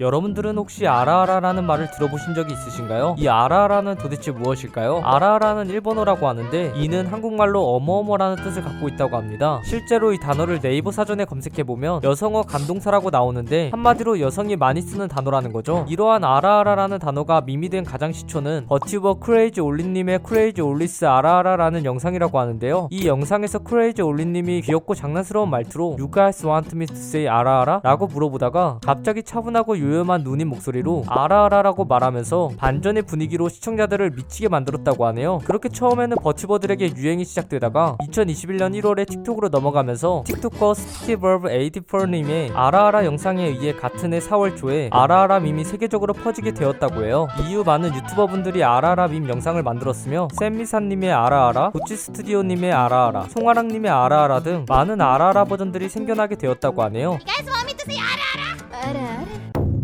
여러분들은 혹시 아라아라라는 말을 들어보신 적이 있으신가요? 이 아라아라는 도대체 무엇일까요? 아라아라는 일본어라고 하는데 이는 한국말로 어머어머라는 뜻을 갖고 있다고 합니다. 실제로 이 단어를 네이버 사전에 검색해보면 여성어 감동사라고 나오는데 한마디로 여성이 많이 쓰는 단어라는 거죠. 이러한 아라아라라는 단어가 밈이 된 가장 시초는 버튜버 크레이지 올린님의 크레이지 올리스 아라아라라는 영상이라고 하는데요. 이 영상에서 크레이지 올리님이 귀엽고 장난스러운 말투로 You guys want me to say あらあら? 라고 물어보다가 갑자기 차분하고 요염한 누님 목소리로 아라아라라고 말하면서 반전의 분위기로 시청자들을 미치게 만들었다고 하네요. 그렇게 처음에는 버튜버들에게 유행이 시작되다가 2021년 1월에 틱톡으로 넘어가면서 틱톡커 스티버브 84님의 あらあら 영상에 의해 같은 해 4월 초에 あらあら 밈이 세계적으로 퍼지게 되었다고 해요. 이후 많은 유튜버분들이 あらあら 밈 영상을 만들었으며 샘미사님의 あらあら, 구찌 스튜디오님의 あらあら, 송아랑님의 あらあら 등 많은 あらあら 버전들이 생겨나게 되었다고 하네요.